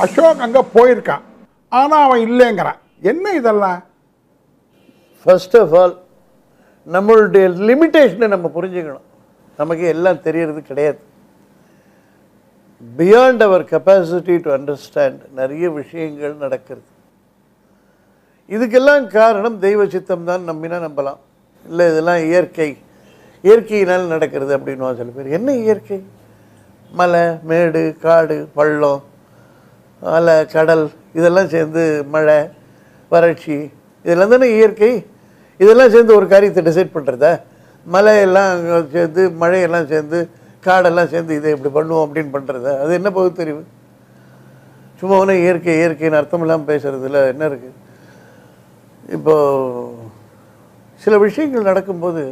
அசோக் அங்கே போயிருக்கான். ஆனால் அவன் இல்லைங்கிறான். என்ன இதெல்லாம்? ஃபர்ஸ்ட் ஆஃப் ஆல் நம்மளுடைய லிமிட்டேஷனை நம்ம புரிஞ்சுக்கணும். நமக்கு எல்லாம் தெரியறது கிடையாது. Beyond our capacity to understand நிறைய விஷயங்கள் நடக்கிறது. இதுக்கெல்லாம் காரணம் தெய்வ சித்தம் தான் நம்பினா நம்பலாம். இல்லை இதெல்லாம் இயற்கை. இயற்கையினால் நடக்கிறது அப்படின்னு சில பேர். என்ன இயற்கை? மலை மேடு காடு பள்ளம். அலை கடல் இதெல்லாம் சேர்ந்து மழை வறட்சி இதெல்லாம் தானே இயற்கை? இதெல்லாம் சேர்ந்து ஒரு காரியத்தை டிசைட் பண்ணுறதா மலையெல்லாம் சேர்ந்து மழையெல்லாம் சேர்ந்து காடெல்லாம் சேர்ந்து இதை இப்படி பண்ணுவோம் அப்படின்னு பண்ணுறதா அது என்ன பகுத்தறிவு? சும்மா ஒன்று இயற்கை இயற்கைன்னு அர்த்தம் இல்லாமல் பேசுறதுல என்ன இருக்குது இப்போது சில விஷயங்கள் நடக்கும்போது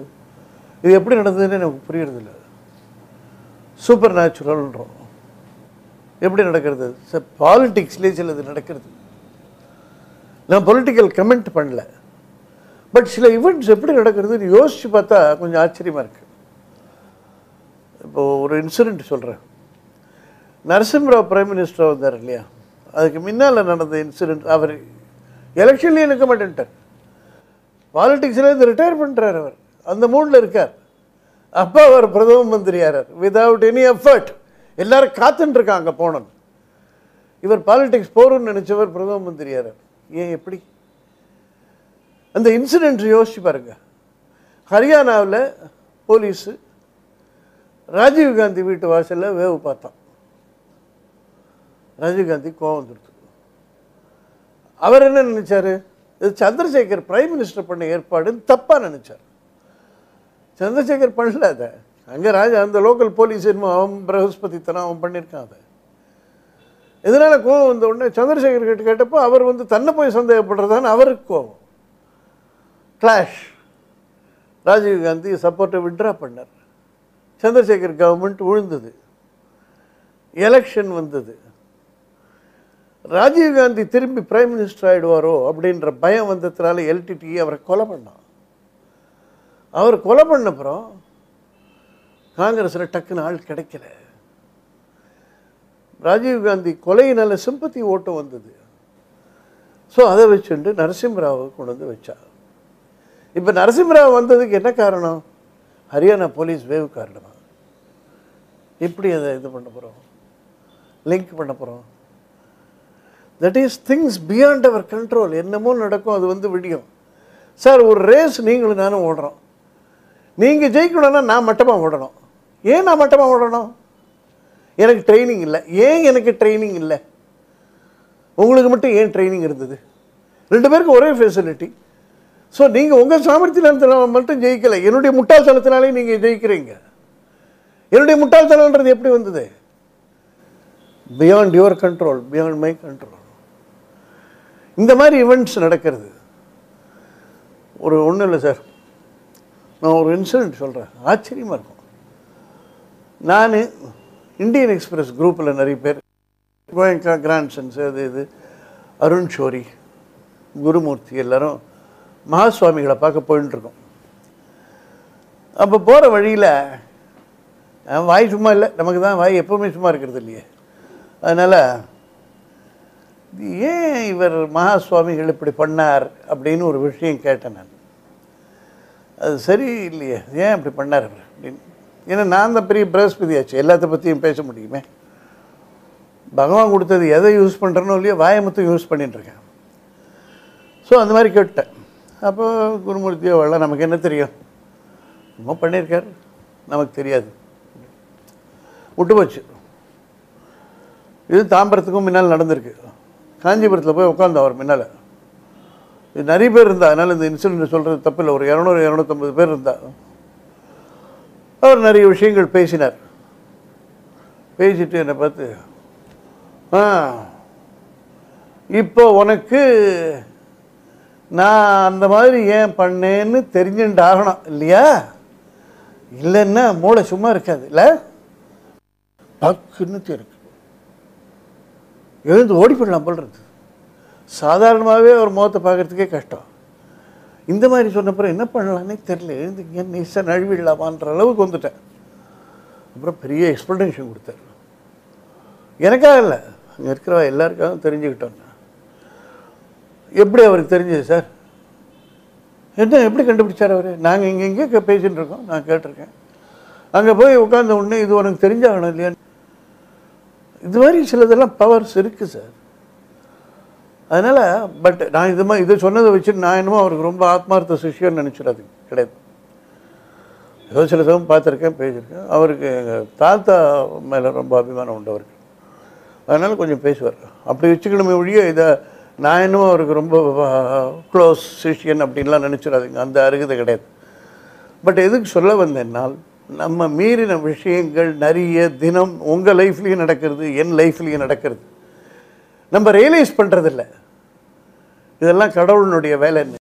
இது எப்படி நடந்ததுன்னு எனக்கு புரியறதில்ல. சூப்பர் நேச்சுரல்ன்றோம். எப்படி நடக்கிறது? சார் பாலிட்டிக்ஸ்லேயே சிலது நடக்கிறது. நான் பொலிட்டிக்கல் கமெண்ட் பண்ணல. பட் சில ஈவெண்ட்ஸ் எப்படி நடக்கிறதுன்னு யோசித்து பார்த்தா கொஞ்சம் ஆச்சரியமாக இருக்குது இப்போது ஒரு இன்சிடெண்ட் சொல்கிறேன் நரசிம்மராவ் பிரைம் மினிஸ்டராக வந்தார் இல்லையா? அதுக்கு முன்னால் நடந்த இன்சிடெண்ட் அவர் எலெக்ஷன்லேயும் நிற்க மாட்டேன்ட்டார். பாலிட்டிக்ஸ்லேருந்து ரிட்டையர் பண்ணுறார் அவர். அந்த மூடில் இருக்கார். அப்போ அவர் பிரதம மந்திரியாரார் விதவுட் எனி எஃபர்ட் எல்லாரும் காத்துட்டு இருக்காங்க போனது இவர் பாலிடிக்ஸ் போகணும்னு நினச்சவர் பிரதம மந்திரியார் ஏன் எப்படி? அந்த இன்சிடென்ட் யோசிச்சு பாருங்க. ஹரியானாவில் போலீஸு ராஜீவ்காந்தி வீட்டு வாசலில் வேவு பார்த்தான் ராஜீவ்காந்தி கோவம் வந்துடுது அவர் என்ன நினைச்சாரு? இது சந்திரசேகர் பிரைம் மினிஸ்டர் பண்ண ஏற்பாடுன்னு தப்பாக நினச்சார். சந்திரசேகர் பண்ணல அதை. அங்கே ராஜா அந்த லோக்கல் போலீஸ் என்னமோ அவன் பிரகஸ்பதி தனம் அவன் பண்ணியிருக்கான் அதை. எதனால் கோவம் வந்த உடனே சந்திரசேகர் கிட்ட கேட்டப்போ அவர் வந்து தன்னை போய் சந்தேகப்படுறதான்னு அவருக்கு கோவம் கிளாஷ் ராஜீவ்காந்தி சப்போர்ட்டை விட்ரா பண்ணார். சந்திரசேகர் கவர்மெண்ட் விழுந்தது எலெக்ஷன் வந்தது. ராஜீவ்காந்தி திரும்பி பிரைம் மினிஸ்டர் ஆகிடுவாரோ அப்படின்ற பயம் வந்ததுனால எல்டிடி அவரை கொலை பண்ணான். அவர் கொலை பண்ணப்புறம் காங்கிரஸில் டக்குன்னு ஆள் கிடைக்கல. ராஜீவ்காந்தி கொலையினால் சிம்பத்தி ஓட்டம் வந்தது. ஸோ அதை வச்சுட்டு நரசிம்மராவை கொண்டு வந்து வச்சா. இப்போ நரசிம்மராவ் வந்ததுக்கு என்ன காரணம்? ஹரியானா போலீஸ் வேவ் காரணமாக எப்படி அதை இது பண்ண போகிறோம் லிங்க் பண்ண போகிறோம் that is things beyond our control என்னமோ நடக்கும் அது வந்து விடியும். சார் ஒரு ரேஸ் நீங்களும் நானும் ஓடுறோம். நீங்கள் ஜெயிக்கணும்னா நான் மட்டமாக ஓடணும்? ஏன் நான் மட்டமாக ஓடணும்? எனக்கு ட்ரைனிங் இல்லை. ஏன் எனக்கு ட்ரைனிங் இல்லை? உங்களுக்கு மட்டும் ஏன் ட்ரைனிங் இருந்தது? ரெண்டு பேருக்கும் ஒரே ஃபெசிலிட்டி ஸோ நீங்கள் உங்கள் சாமர்த்தியத்தினால மட்டும் ஜெயிக்கலை. என்னுடைய முட்டாள்தனத்தினாலே நீங்கள் ஜெயிக்கிறீங்க. என்னுடைய முட்டாள்தனன்றது எப்படி வந்தது? Beyond your control beyond my control இந்த மாதிரி ஈவெண்ட்ஸ் நடக்கிறது. ஒரு ஒன்றும் இல்லை சார் நான் ஒரு இன்சிடென்ட் சொல்கிறேன் ஆச்சரியமாக இருக்கும். நான் இந்தியன் எக்ஸ்பிரஸ் குரூப்பில் நிறைய பேர். கோயங்கா கிராண்ட்சன்ஸ் அது இது. அருண் ஷோரி குருமூர்த்தி எல்லாரும் மகாசுவாமிகளை பார்க்க போயின்ட்டுருக்கோம் அப்போ போகிற வழியில் வாய் சும்மா இல்லை. நமக்கு தான் வாய் எப்போவுமே சும்மா இருக்கிறது இல்லையே. அதனால் ஏன் இவர் மகா சுவாமிகள் இப்படி பண்ணார்? அப்படின்னு ஒரு விஷயம் கேட்டேன் நான். அது சரி இல்லையே. ஏன் இப்படி பண்ணார் அவர்? அப்படின்னு. ஏன்னா நான் தான் பெரிய பிரகஸ்பதியாச்சு. எல்லாத்த பற்றியும் பேச முடியுமே? பகவான் கொடுத்தது எதை யூஸ் பண்ணுறனோ இல்லையோ வாயை யூஸ் பண்ணிட்டுருக்கேன் ஸோ அந்த மாதிரி கேட்டேன். அப்போ குருமூர்த்தியோ வரலாம் நமக்கு என்ன தெரியும்? ரொம்ப பண்ணியிருக்கார். நமக்கு தெரியாது. விட்டு போச்சு. இது தாம்பரத்துக்கும் முன்னால் நடந்திருக்கு. காஞ்சிபுரத்தில் போய் உட்காந்தோம் அவர் முன்னால். இது நிறைய பேர் இருந்தா அதனால் இந்த இன்சிடென்ட் சொல்கிறது தப்பில்லை. ஒரு இரநூறு இரநூத்தம்பது பேர் இருந்தால் அவர் நிறைய விஷயங்கள் பேசினார். பேசிட்டு என்னை பார்த்து ஆ இப்போ உனக்கு நான் அந்த மாதிரி ஏன் பண்ணேன்னு தெரிஞ்சுட்டு ஆகணும் இல்லையா? இல்லைன்னா மூளை சும்மா இருக்காது இல்லை? பக்குன்னு இருக்கு எழுந்து ஓடி போடலாம் இருக்குது சாதாரணமாகவே அவர் முகத்தை பார்க்குறதுக்கே கஷ்டம். இந்த மாதிரி சொன்னப்புறம் என்ன பண்ணலான்னே தெரில எழுந்து இங்கே நிசா நழுவிடலாமான்ற அளவுக்கு வந்துட்டேன். அப்புறம் பெரிய எக்ஸ்ப்ளனேஷன் கொடுத்தார். எனக்காக இல்லை. அங்கே இருக்கிற எல்லாருக்காகவும் தெரிஞ்சுக்கிட்டோம்னா எப்படி அவருக்கு தெரிஞ்சது சார்? என்ன எப்படி கண்டுபிடிச்சார் அவர்? நாங்கள் இங்கே இங்கே பேசிகிட்டு இருக்கோம். நான் கேட்டிருக்கேன். அங்கே போய் உட்காந்த உடனே இது உனக்கு தெரிஞ்சாகணும் இல்லையா இது மாதிரி சிலதெல்லாம் பவர்ஸ் இருக்குது சார். அதனால் பட் நான் இது மாதிரி இதை சொன்னதை வச்சு நான் என்னமோ அவருக்கு ரொம்ப ஆத்மார்த்த சிஷியம்னு நினச்சிடாது கிடையாது. ஏதோ சில சமயம் பார்த்துருக்கேன் பேசியிருக்கேன். அவருக்கு எங்கள் தாத்தா மேலே ரொம்ப அபிமானம் உண்டு அவருக்கு அதனால் கொஞ்சம் பேசுவார். அப்படி வச்சுக்கணுமே ஒழிய இதை நான் என்னமோ அவருக்கு ரொம்ப க்ளோஸ் சிஷியன் அப்படின்லாம் நினச்சிடாதீங்க. அந்த அருகதை கிடையாது. பட் எதுக்கு சொல்ல வந்தேன்னால் நம்ம மீறின விஷயங்கள் நிறைய தினம் உங்கள் லைஃப்லேயும் நடக்கிறது என் லைஃப்லேயும் நடக்கிறது. நம்ம ரியலைஸ் பண்ணுறதில்ல இதெல்லாம் கடவுளினுடைய வேலைன்னு